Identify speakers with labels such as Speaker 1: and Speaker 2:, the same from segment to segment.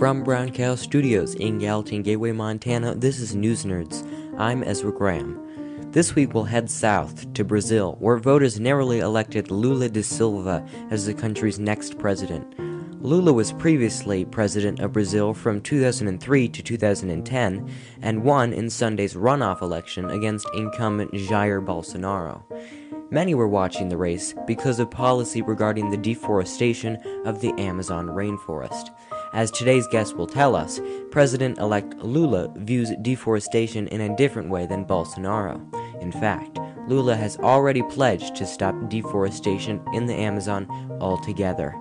Speaker 1: From Brown Cow Studios in Gallatin Gateway, Montana, this is News Nerds. I'm Ezra Graham. This week we'll head south to Brazil, where voters narrowly elected Lula da Silva as the country's next president. Lula was previously president of Brazil from 2003 to 2010 and won in Sunday's runoff election against incumbent Jair Bolsonaro. Many were watching the race because of policy regarding the deforestation of the Amazon rainforest. As today's guest will tell us, President elect Lula views deforestation in a different way than Bolsonaro. In fact, Lula has already pledged to stop deforestation in the Amazon altogether.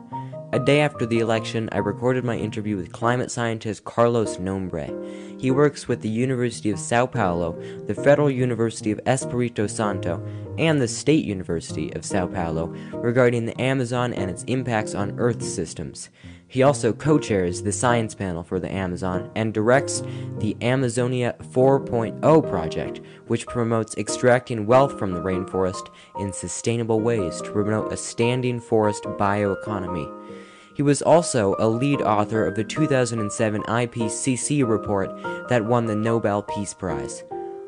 Speaker 1: A day after the election, I recorded my interview with climate scientist Carlos Nobre. He works with the University of Sao Paulo, the Federal University of Espirito Santo, and the State University of Sao Paulo regarding the Amazon and its impacts on Earth systems. He also co chairs the science panel for the Amazon and directs the Amazonia 4.0 project, which promotes extracting wealth from the rainforest in sustainable ways to promote a standing forest bioeconomy. He was also a lead author of the 2007 IPCC report that won the Nobel Peace Prize.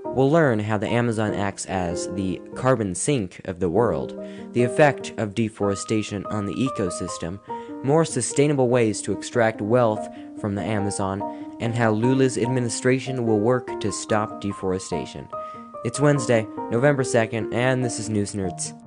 Speaker 1: We'll learn how the Amazon acts as the carbon sink of the world, the effect of deforestation on the ecosystem, more sustainable ways to extract wealth from the Amazon, and how Lula's administration will work to stop deforestation. It's Wednesday, November 2nd, and this is News Nerds.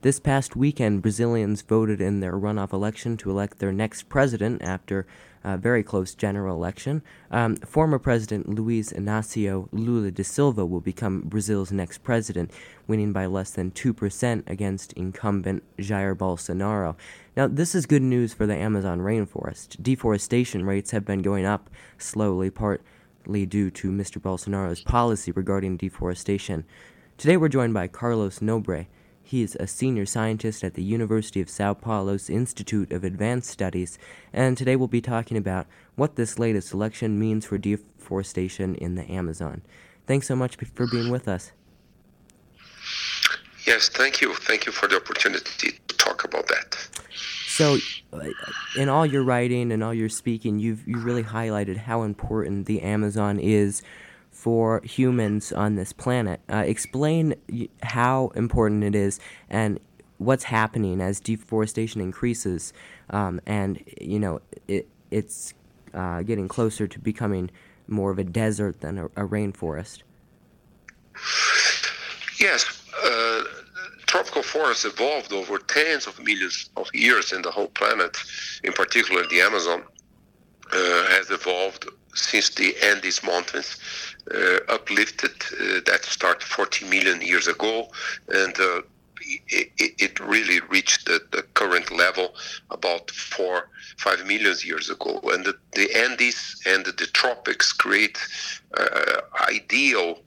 Speaker 1: This past weekend, Brazilians voted in their runoff election to elect their next president after a very close general election. Um, former President Luiz Inácio Lula da Silva will become Brazil's next president, winning by less than 2% against incumbent Jair Bolsonaro. Now, this is good news for the Amazon rainforest. Deforestation rates have been going up slowly, partly due to Mr. Bolsonaro's policy regarding deforestation. Today, we're joined by Carlos Nobre. He is a senior scientist at the University of Sao Paulo's Institute of Advanced Studies, and today we'll be talking about what this latest election means for deforestation in the Amazon. Thanks so much for being with us.
Speaker 2: Yes, thank you. Thank you for the opportunity to talk about that.
Speaker 1: So, uh, in all your writing and all your speaking, you've you really highlighted how important the Amazon is for humans on this planet. Uh, explain how important it is and what's happening as deforestation increases, um, and you know it, it's uh, getting closer to becoming more of a desert than a, a rainforest.
Speaker 2: Yes, uh, tropical forests evolved over tens of millions of years in the whole planet, in particular the Amazon. Uh, has evolved since the Andes Mountains uh, uplifted uh, that started 40 million years ago, and uh, it, it, really reached the, the, current level about four, five million years ago. And the, the Andes and the tropics create uh, ideal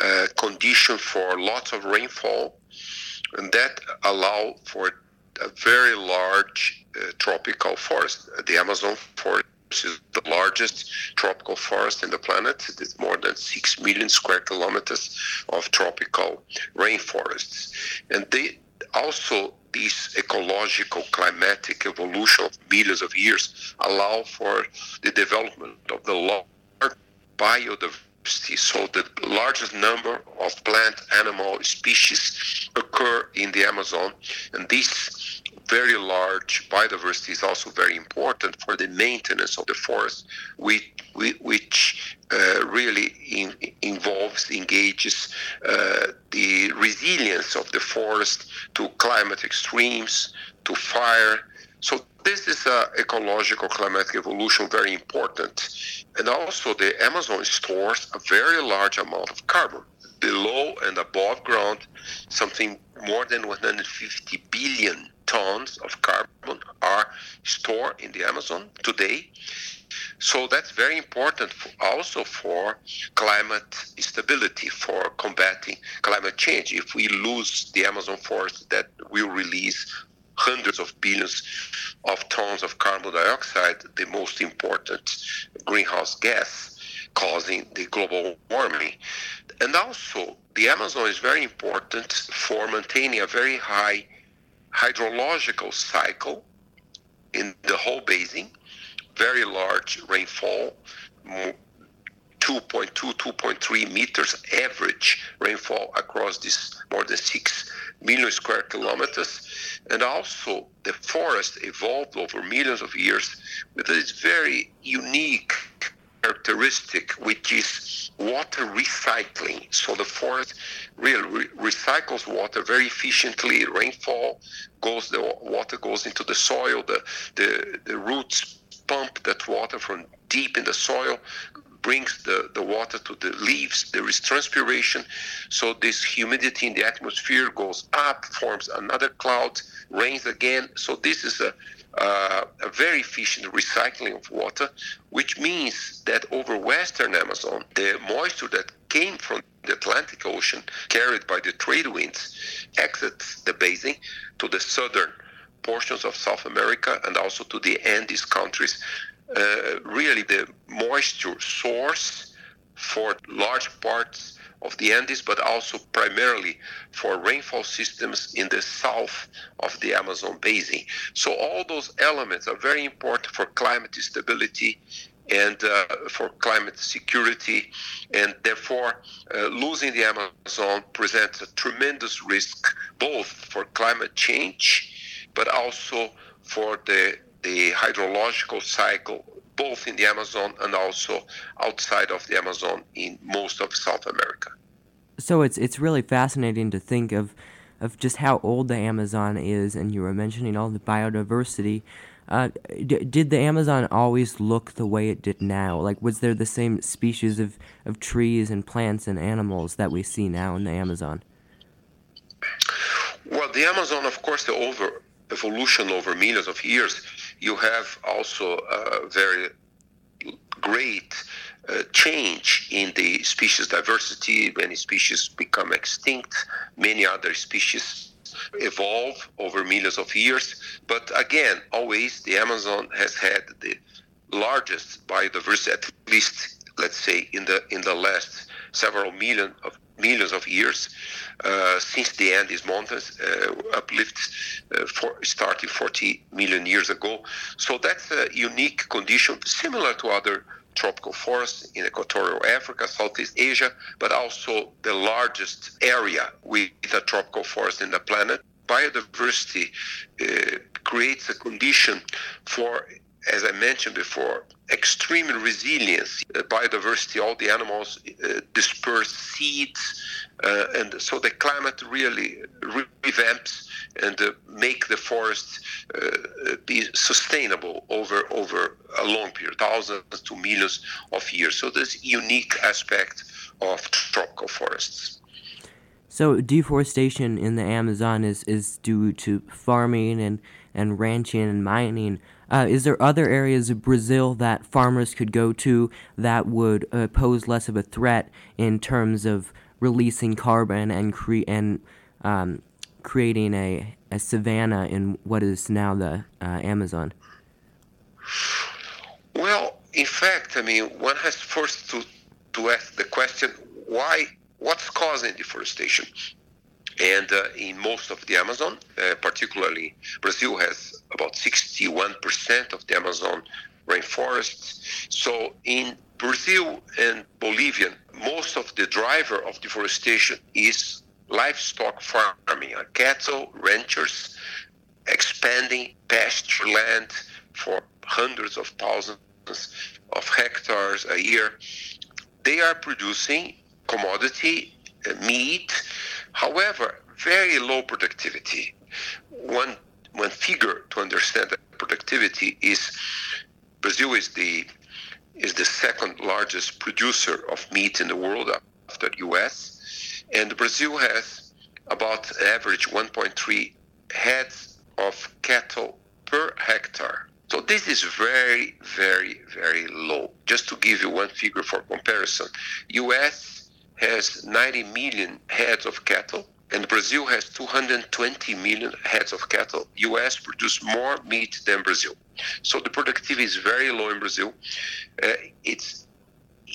Speaker 2: uh, condition for lots of rainfall, and that allow for a very large uh, tropical forest, the Amazon forest is the largest tropical forest in the planet. It is more than 6 million square kilometers of tropical rainforests. And they also this ecological climatic evolution of millions of years allow for the development of the large biodiversity. So the largest number of plant animal species occur in the Amazon, and this very large biodiversity is also very important for the maintenance of the forest, which, which uh, really in, involves, engages uh, the resilience of the forest to climate extremes, to fire. So this is a ecological climatic evolution very important. And also the Amazon stores a very large amount of carbon below and above ground, something more than 150 billion tons of carbon are stored in the Amazon today. So that's very important for also for climate stability, for combating climate change. If we lose the Amazon forest, that will release hundreds of billions of tons of carbon dioxide, the most important greenhouse gas causing the global warming. And also, the Amazon is very important for maintaining a very high hydrological cycle in the whole basin, very large rainfall, 2.2, 2.3 meters average rainfall across this more than 6 million square kilometers. And also, the forest evolved over millions of years with this very unique characteristic, which is water recycling. So the forest really re- recycles water very efficiently. Rainfall goes, the water goes into the soil. The, the, the roots pump that water from deep in the soil, brings the, the water to the leaves. There is transpiration. So this humidity in the atmosphere goes up, forms another cloud, rains again. So this is a, uh, a very efficient recycling of water, which means that over western Amazon, the moisture that came from the Atlantic Ocean, carried by the trade winds, exits the basin to the southern portions of South America and also to the Andes countries. Uh, really the moisture source for large parts of the Andes, but also primarily for rainfall systems in the south of the Amazon basin. So all those elements are very important for climate stability and uh, for climate security, and therefore uh, losing the Amazon presents a tremendous risk both for climate change, but also for the the hydrological cycle both in the Amazon and also outside of the Amazon in most of South America.
Speaker 1: So it's it's really fascinating to think of of just how old the Amazon is, and you were mentioning all the biodiversity. Uh, d- did the Amazon always look the way it did now? Like, was there the same species of, of trees and plants and animals that we see now in the Amazon?
Speaker 2: Well, the Amazon, of course, the over evolution over millions of years you have also a very great uh, change in the species diversity. Many species become extinct, many other species evolve over millions of years. But again, always the Amazon has had the largest biodiversity, at least let's say in the in the last several million of millions of years uh, since the end Andes Mountains uh, uplift uh, for, started 40 million years ago. So that's a unique condition, similar to other tropical forests in equatorial Africa, Southeast Asia, but also the largest area with a tropical forest in the planet. Biodiversity uh, creates a condition for as I mentioned before, extreme resilience, uh, biodiversity, all the animals uh, disperse seeds, uh, and so the climate really revamps and uh, make the forest uh, be sustainable over over a long period, thousands to millions of years. So this unique aspect of tropical forests.
Speaker 1: So deforestation in the Amazon is, is due to farming and, and ranching and mining. Uh, is there other areas of Brazil that farmers could go to that would uh, pose less of a threat in terms of releasing carbon and cre- and um, creating a, a savanna in what is now the uh, Amazon?
Speaker 2: Well, in fact, I mean, one has first to to ask the question why what's causing deforestation and uh, in most of the Amazon, uh, particularly Brazil has about 61% of the Amazon rainforests. So in Brazil and Bolivia, most of the driver of deforestation is livestock farming, uh, cattle ranchers expanding pasture land for hundreds of thousands of hectares a year. They are producing commodity meat However, very low productivity. One one figure to understand that productivity is Brazil is the is the second largest producer of meat in the world after U.S. and Brazil has about average 1.3 heads of cattle per hectare. So this is very, very, very low. Just to give you one figure for comparison, U.S has 90 million heads of cattle, and Brazil has 220 million heads of cattle. U.S. produce more meat than Brazil, so the productivity is very low in Brazil. Uh, it's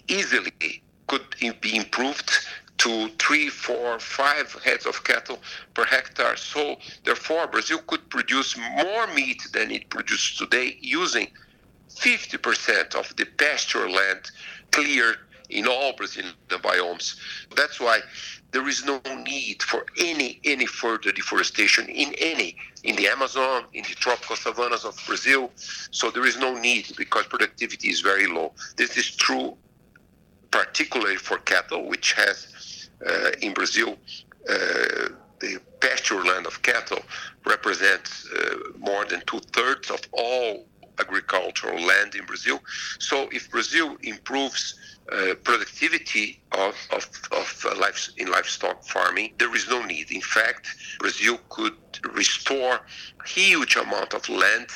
Speaker 2: easily could be improved to three, four, five heads of cattle per hectare. So, therefore, Brazil could produce more meat than it produces today using 50% of the pasture land cleared in all Brazilian biomes. That's why there is no need for any any further deforestation in any in the Amazon, in the tropical savannas of Brazil. So there is no need because productivity is very low. This is true particularly for cattle, which has uh, in Brazil uh, the pasture land of cattle represents uh, more than two thirds of all agricultural land in Brazil. So if Brazil improves uh, productivity of, of, of uh, life, in livestock farming, there is no need. In fact, Brazil could restore huge amount of land,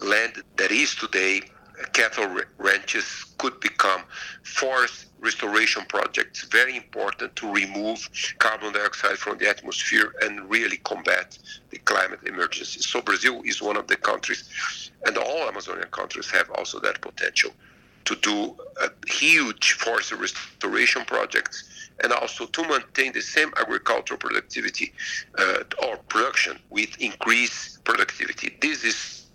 Speaker 2: land that is today cattle ranches could become forest restoration projects, very important to remove carbon dioxide from the atmosphere and really combat the climate emergency. So Brazil is one of the countries, and all Amazonian countries have also that potential to do huge forest restoration projects and also to maintain the same agricultural productivity uh, or production with increased productivity. This is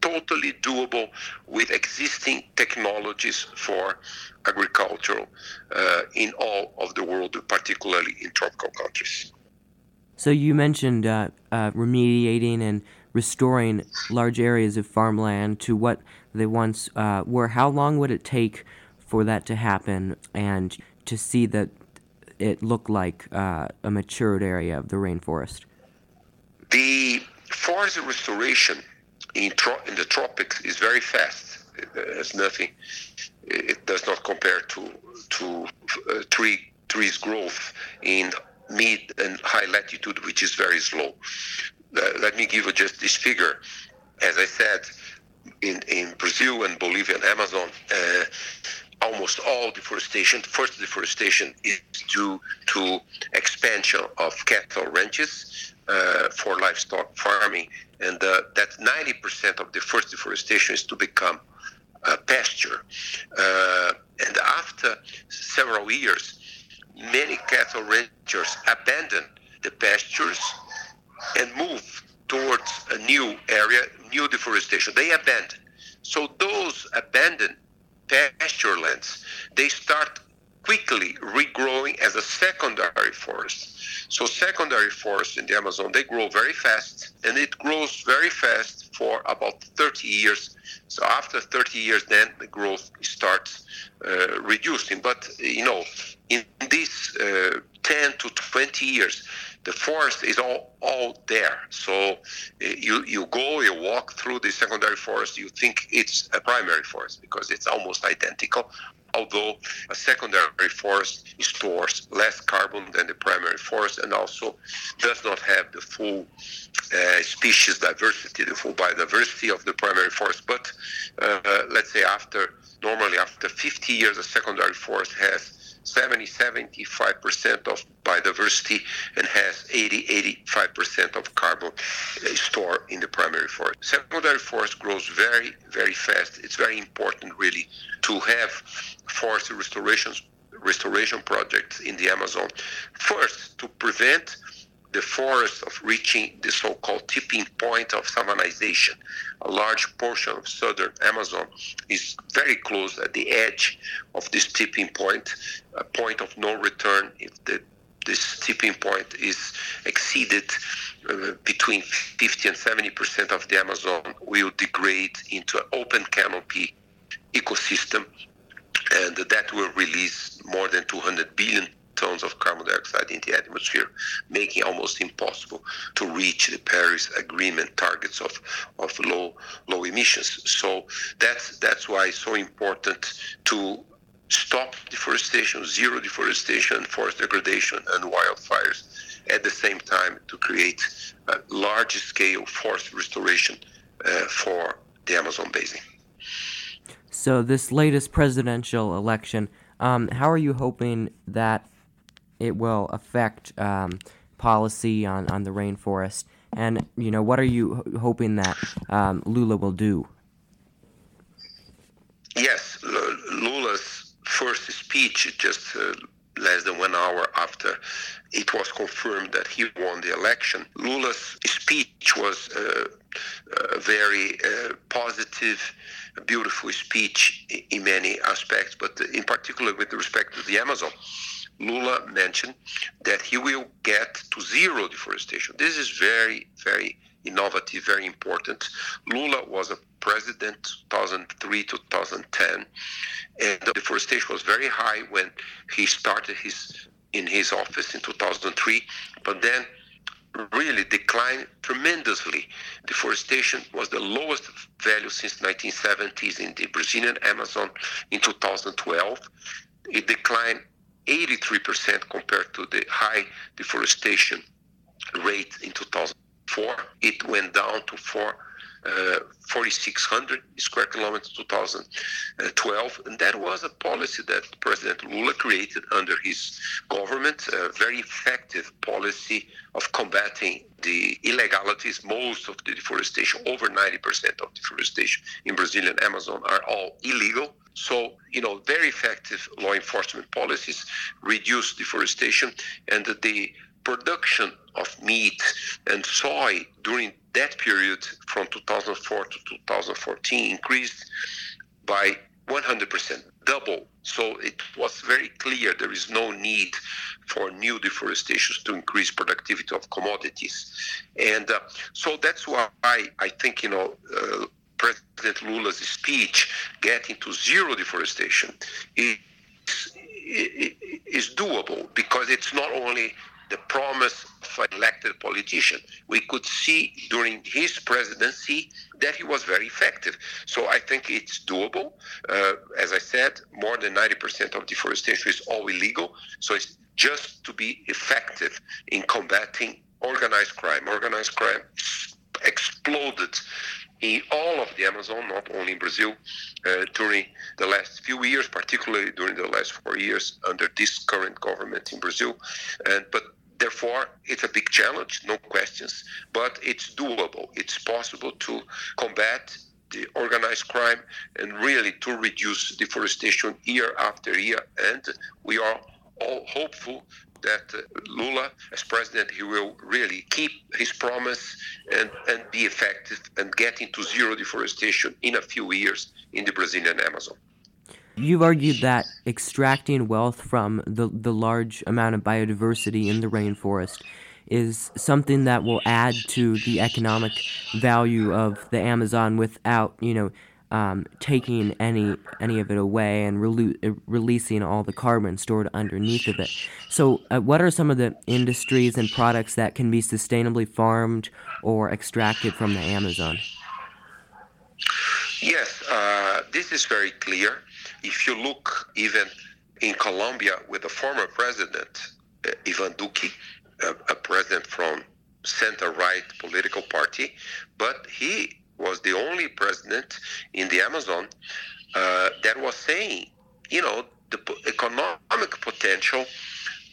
Speaker 2: totally doable with existing technologies for agriculture uh, in all of the world, particularly in tropical countries.
Speaker 1: So you mentioned uh, uh, remediating and restoring large areas of farmland to what they once uh, were. How long would it take for that to happen and to see that it look like uh, a matured area of the rainforest?
Speaker 2: The forest restoration in, tro- in the tropics is very fast. It nothing. It does not compare to to uh, tree trees growth in mid and high latitude, which is very slow. Uh, let me give you just this figure. As I said, in, in Brazil and Bolivia and Amazon, uh, almost all deforestation, first deforestation is due to expansion of cattle ranches uh, for livestock farming, and uh, that 90% of the first deforestation is to become uh, pasture. Uh, and after several years, many cattle ranchers abandon the pastures and move towards a new area, new deforestation. They abandon. So those abandoned pasture lands, they start quickly regrowing as a secondary forest. So secondary forests in the Amazon, they grow very fast, and it grows very fast for about 30 years. So after 30 years, then the growth starts uh, reducing. But you know, in these uh, 10 to 20 years, the forest is all all there. So uh, you you go, you walk through the secondary forest, you think it's a primary forest because it's almost identical. Although a secondary forest stores less carbon than the primary forest and also does not have the full uh, species diversity, the full biodiversity of the primary forest. But uh, let's say after normally after 50 years, a secondary forest has 70 75% of biodiversity and has 80 85% of carbon uh, stored in the primary forest. Secondary forest grows very, very fast. It's very important, really, to have forest restoration restoration projects in the Amazon. First, to prevent the forest of reaching the so-called tipping point of savanization. A large portion of southern Amazon is very close at the edge of this tipping point, a point of no return if the this tipping point is exceeded uh, between 50 and 70 percent of the Amazon will degrade into an open canopy ecosystem and that will release more than 200 billion tons of carbon dioxide in the atmosphere, making almost impossible to reach the Paris Agreement targets of, of low low emissions. So that's that's why it's so important to stop deforestation, zero deforestation, forest degradation, and wildfires at the same time to create a large scale forest restoration uh, for the Amazon basin.
Speaker 1: So, this latest presidential election, um, how are you hoping that it will affect um, policy on, on the rainforest? And you know, what are you hoping that um, Lula will do?
Speaker 2: Yes, Lula's first speech just uh, less than one hour after it was confirmed that he won the election. Lula's speech was uh, a very uh, positive, beautiful speech in many aspects, but in particular with respect to the Amazon. Lula mentioned that he will get to zero deforestation. This is very, very innovative, very important. Lula was a president 2003 2010, and the deforestation was very high when he started his in his office in 2003, but then really declined tremendously. Deforestation was the lowest value since 1970s in the Brazilian Amazon in 2012. It declined 83% compared to the high deforestation rate in 2004. It went down to 4 uh, 4,600 square kilometers 2012. And that was a policy that President Lula created under his government, a very effective policy of combating the illegalities. Most of the deforestation, over 90% of deforestation in Brazilian Amazon, are all illegal. So, you know, very effective law enforcement policies reduce deforestation and the production of meat and soy during that period from 2004 to 2014 increased by 100%, double. So it was very clear there is no need for new deforestation to increase productivity of commodities. And uh, so that's why I, I think, you know, uh, President Lula's speech getting to zero deforestation is, is doable because it's not only the promise of an elected politician. We could see during his presidency that he was very effective. So I think it's doable. Uh, as I said, more than 90% of deforestation is all illegal. So it's just to be effective in combating organized crime. Organized crime exploded in all of the Amazon, not only in Brazil, uh, during the last few years, particularly during the last four years under this current government in Brazil. And but Therefore, it's a big challenge, no questions, but it's doable. It's possible to combat the organized crime and really to reduce deforestation year after year. And we are all hopeful that uh, Lula, as president, he will really keep his promise and, and be effective and get into zero deforestation in a few years in the Brazilian Amazon.
Speaker 1: You've argued that extracting wealth from the, the large amount of biodiversity in the rainforest is something that will add to the economic value of the Amazon without, you know, um, taking any any of it away and releasing all the carbon stored underneath of it. So, uh, what are some of the industries and products that can be sustainably farmed or extracted from the Amazon?
Speaker 2: Yes, uh, this is very clear. If you look even in Colombia with the former president, uh, Ivan Duque, a, a president from center-right political party, but he was the only president in the Amazon uh, that was saying, you know, the economic potential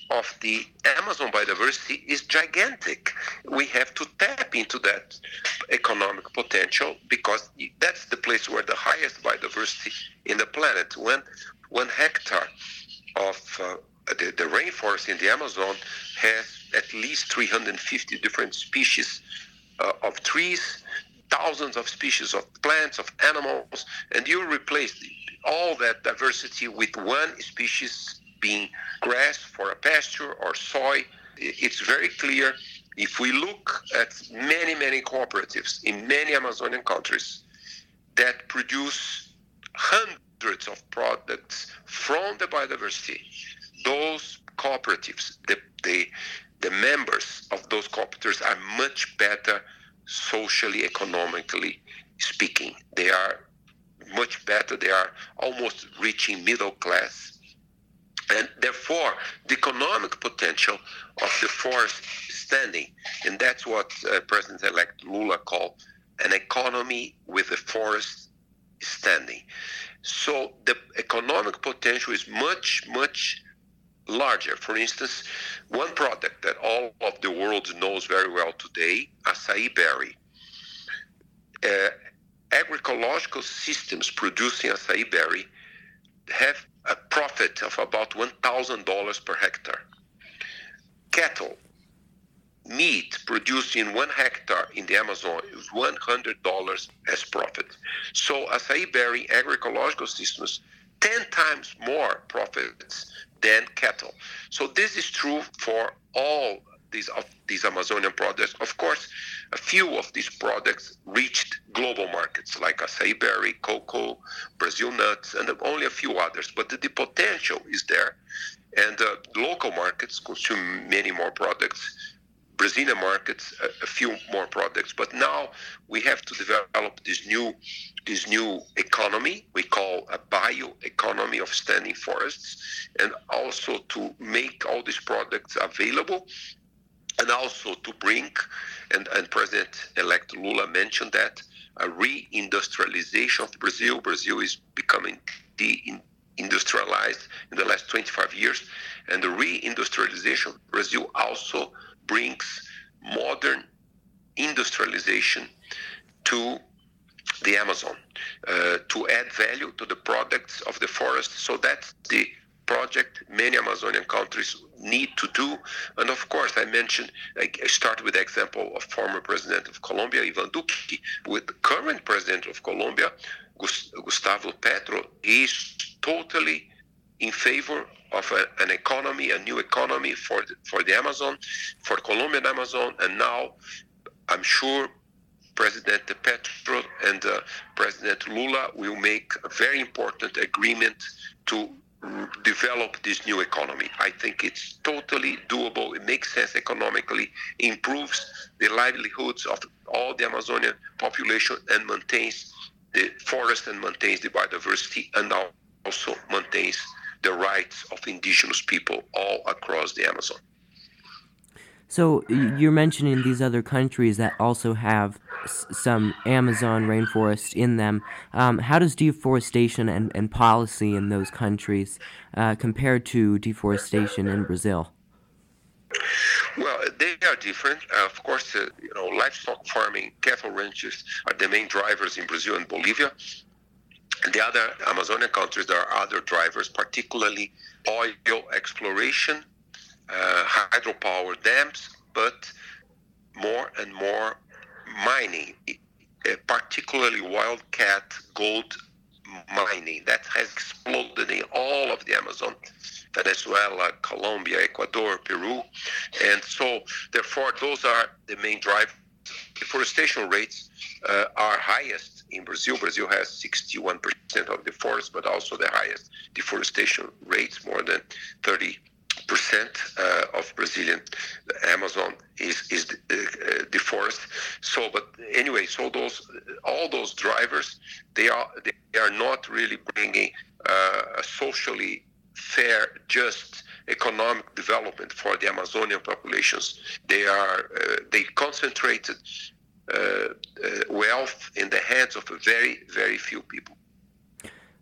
Speaker 2: of the Amazon biodiversity is gigantic. We have to tap into that economic potential because that's the place where the highest biodiversity in the planet. When one hectare of uh, the, the rainforest in the Amazon has at least 350 different species uh, of trees, thousands of species of plants, of animals, and you replace all that diversity with one species being grass for a pasture or soy. It's very clear if we look at many, many cooperatives in many Amazonian countries that produce hundreds of products from the biodiversity, those cooperatives, the, the, the members of those cooperatives are much better socially, economically speaking. They are much better. They are almost reaching middle class and therefore the economic potential of the forest standing and that's what uh, president-elect lula called an economy with a forest standing so the economic potential is much much larger for instance one product that all of the world knows very well today acai berry uh, agroecological systems producing acai berry have a profit of about $1,000 per hectare. Cattle, meat produced in one hectare in the Amazon is $100 as profit. So acai berry agroecological systems 10 times more profits than cattle. So this is true for all these of these Amazonian products. Of course, a few of these products reached global markets like acai berry, cocoa, Brazil nuts, and only a few others. But the, the potential is there, and uh, local markets consume many more products. Brazilian markets a, a, few more products, but now we have to develop this new this new economy we call a bioeconomy of standing forests, and also to make all these products available and also to bring, and, and President-elect Lula mentioned that, a reindustrialization of Brazil. Brazil is becoming de-industrialized in the last 25 years, and the reindustrialization Brazil also brings modern industrialization to the Amazon uh, to add value to the products of the forest. So that's the project many Amazonian countries need to do. And of course, I mentioned, I start with the example of former president of Colombia, Ivan Duque, with current president of Colombia, Gustavo Petro, is totally in favor of a, an economy, a new economy for the, for the Amazon, for Colombian Amazon, and now I'm sure President Petro and uh, President Lula will make a very important agreement to develop this new economy. I think it's totally doable. It makes sense economically, improves the livelihoods of all the Amazonian population, and maintains the forest and maintains the biodiversity, and also maintains the rights of indigenous people all across the Amazon.
Speaker 1: So you're mentioning these other countries that also have some Amazon rainforest in them. Um, how does deforestation and, and policy in those countries uh, compare to deforestation in Brazil?
Speaker 2: Well, they are different. Uh, of course, uh, you know, livestock farming, cattle ranches are the main drivers in Brazil and Bolivia. The other Amazonian countries, there are other drivers, particularly oil exploration uh, hydropower dams, but more and more mining, uh, particularly wildcat gold mining. That has exploded in all of the Amazon, Venezuela, Colombia, Ecuador, Peru. And so, therefore, those are the main drivers. Deforestation rates uh, are highest in Brazil. Brazil has 61% of the forest, but also the highest deforestation rates, more than 30 percent uh, of Brazilian Amazon is is uh, the, forest. So, but anyway, so those all those drivers they are they are not really bringing uh, a socially fair, just economic development for the Amazonian populations. They are uh, they concentrated uh, uh, wealth in the hands of a very very few people.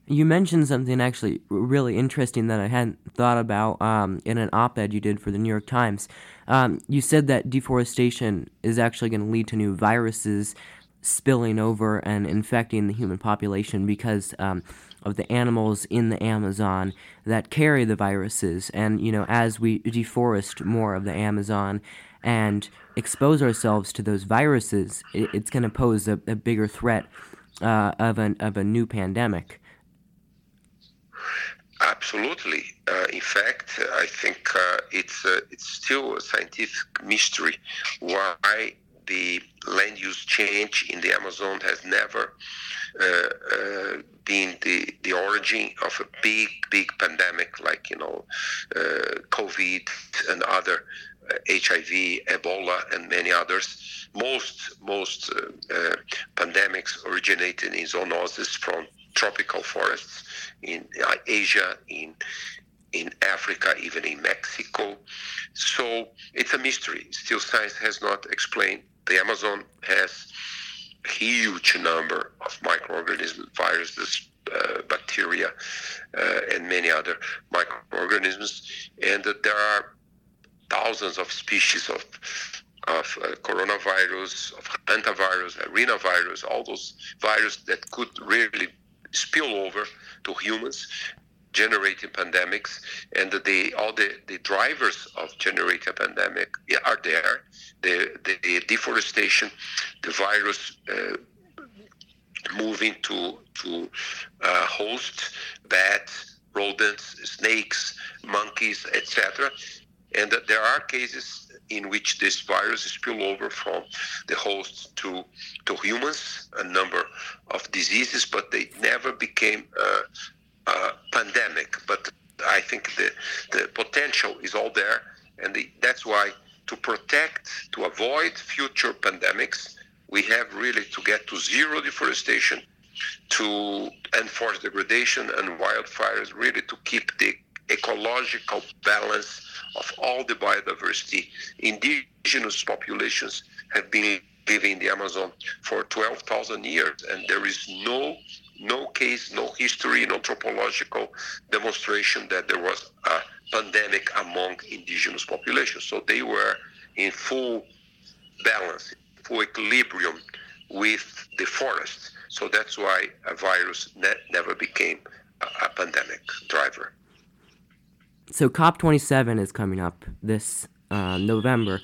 Speaker 1: You mentioned something actually really interesting that I hadn't thought about um, in an op ed you did for the New York Times. Um, you said that deforestation is actually going to lead to new viruses spilling over and infecting the human population because um, of the animals in the Amazon that carry the viruses. And, you know, as we deforest more of the Amazon and expose ourselves to those viruses, it, it's going to pose a, a, bigger threat uh, of, an, of a new pandemic.
Speaker 2: Absolutely. Uh, in fact, I think uh, it's uh, it's still a scientific mystery why the land use change in the Amazon has never uh, uh, been the, the origin of a big, big pandemic like, you know, uh, COVID and other HIV, Ebola, and many others. Most most pandemics originated in zoonosis from tropical forests in uh, Asia, in in Africa, even in Mexico. So it's a mystery. Still, science has not explained. The Amazon has a huge number of microorganisms, viruses, uh, bacteria, uh, and many other microorganisms, and there are thousands of species of of uh, coronavirus, of hantavirus, arenavirus, all those viruses that could really spill over to humans. Generating pandemics, and the all the, the drivers of generating pandemic are there. The, the, the deforestation, the virus uh, moving to to uh, host bats, rodents, snakes, monkeys, etc. And there are cases in which this virus spill over from the host to to humans, a number of diseases, but they never became a, a pandemic. But I think the the potential is all there, and the, that's why to protect, to avoid future pandemics, we have really to get to zero deforestation, to enforce degradation and wildfires, really to keep the ecological balance of all the biodiversity. Indigenous populations have been living in the Amazon for 12,000 years, and there is no no case, no history, no anthropological demonstration that there was a pandemic among indigenous populations. So they were in full balance, full equilibrium with the forest. So that's why a virus ne- never became a, a pandemic driver.
Speaker 1: So COP27 is coming up this uh, November.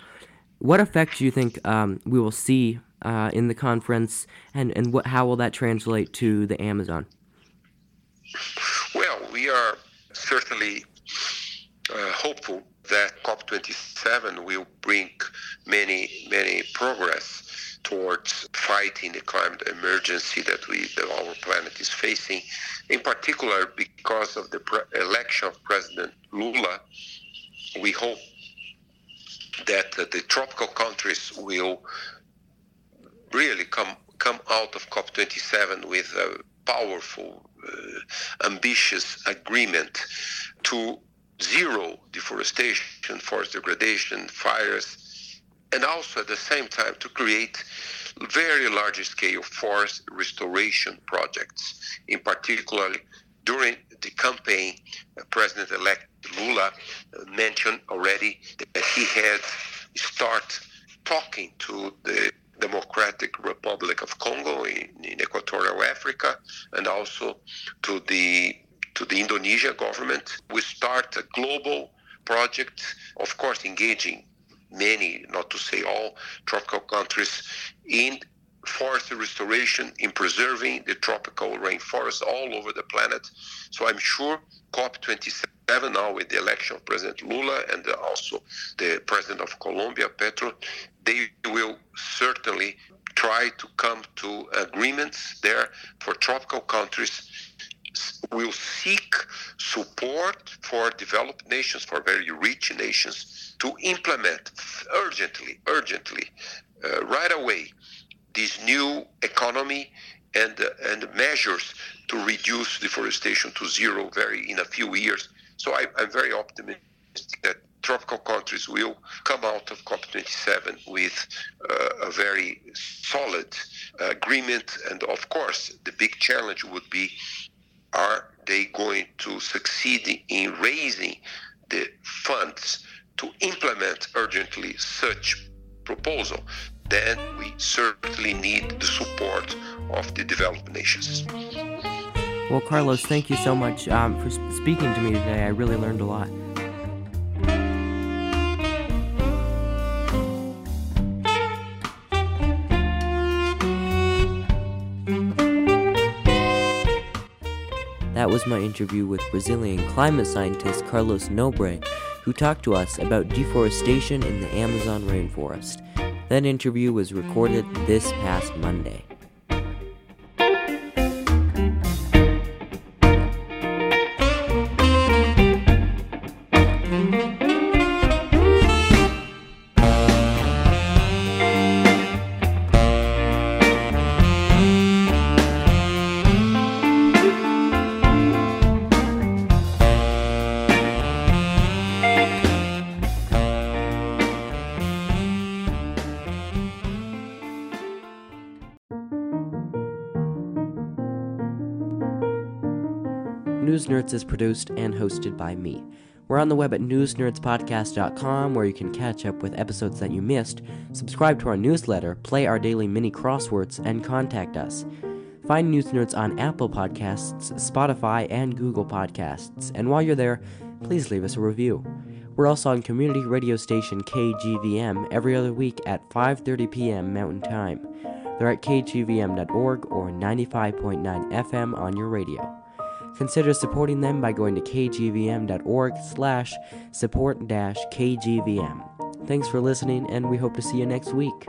Speaker 1: What effect do you think um, we will see uh, in the conference, and and what how will that translate to the Amazon?
Speaker 2: Well, we are certainly uh, hopeful that COP27 will bring many many progress towards fighting the climate emergency that we that our planet is facing. In particular, because of the pre- election of President Lula, we hope that uh, the tropical countries will really come come out of COP27 with a powerful, uh, ambitious agreement to zero deforestation, forest degradation, fires, and also at the same time to create very large scale forest restoration projects. In particular, during the campaign, uh, President-elect Lula uh, mentioned already that he had start talking to the Democratic Republic of Congo in, in Equatorial Africa, and also to the to the Indonesia government. We start a global project, of course, engaging many, not to say all, tropical countries in forest restoration, in preserving the tropical rainforests all over the planet. So I'm sure COP27 now with the election of President Lula and also the president of Colombia, Petro, they will certainly try to come to agreements there for tropical countries will seek support for developed nations, for very rich nations, to implement urgently, urgently, uh, right away, this new economy and and measures to reduce deforestation to zero very in a few years. So I, I'm very optimistic that tropical countries will come out of COP27 with uh, a very solid agreement. And of course, the big challenge would be are they going to succeed in raising the funds to implement urgently such proposal? Then we certainly need the support of the developed nations.
Speaker 1: Well, Carlos, thank you so much um, for speaking to me today. I really learned a lot. That was my interview with Brazilian climate scientist Carlos Nobre, who talked to us about deforestation in the Amazon rainforest. That interview was recorded mm-hmm. this past Monday. News Nerds is produced and hosted by me. We're on the web at newsnerdspodcast.com where you can catch up with episodes that you missed, subscribe to our newsletter, play our daily mini crosswords, and contact us. Find News Nerds on Apple Podcasts, Spotify, and Google Podcasts. And while you're there, please leave us a review. We're also on community radio station KGVM every other week at 5:30 p.m. Mountain Time. They're at kgvm.org or 95.9 FM on your radio. Consider supporting them by going to kgvm.org slash support dash kgvm. Thanks for listening, and we hope to see you next week.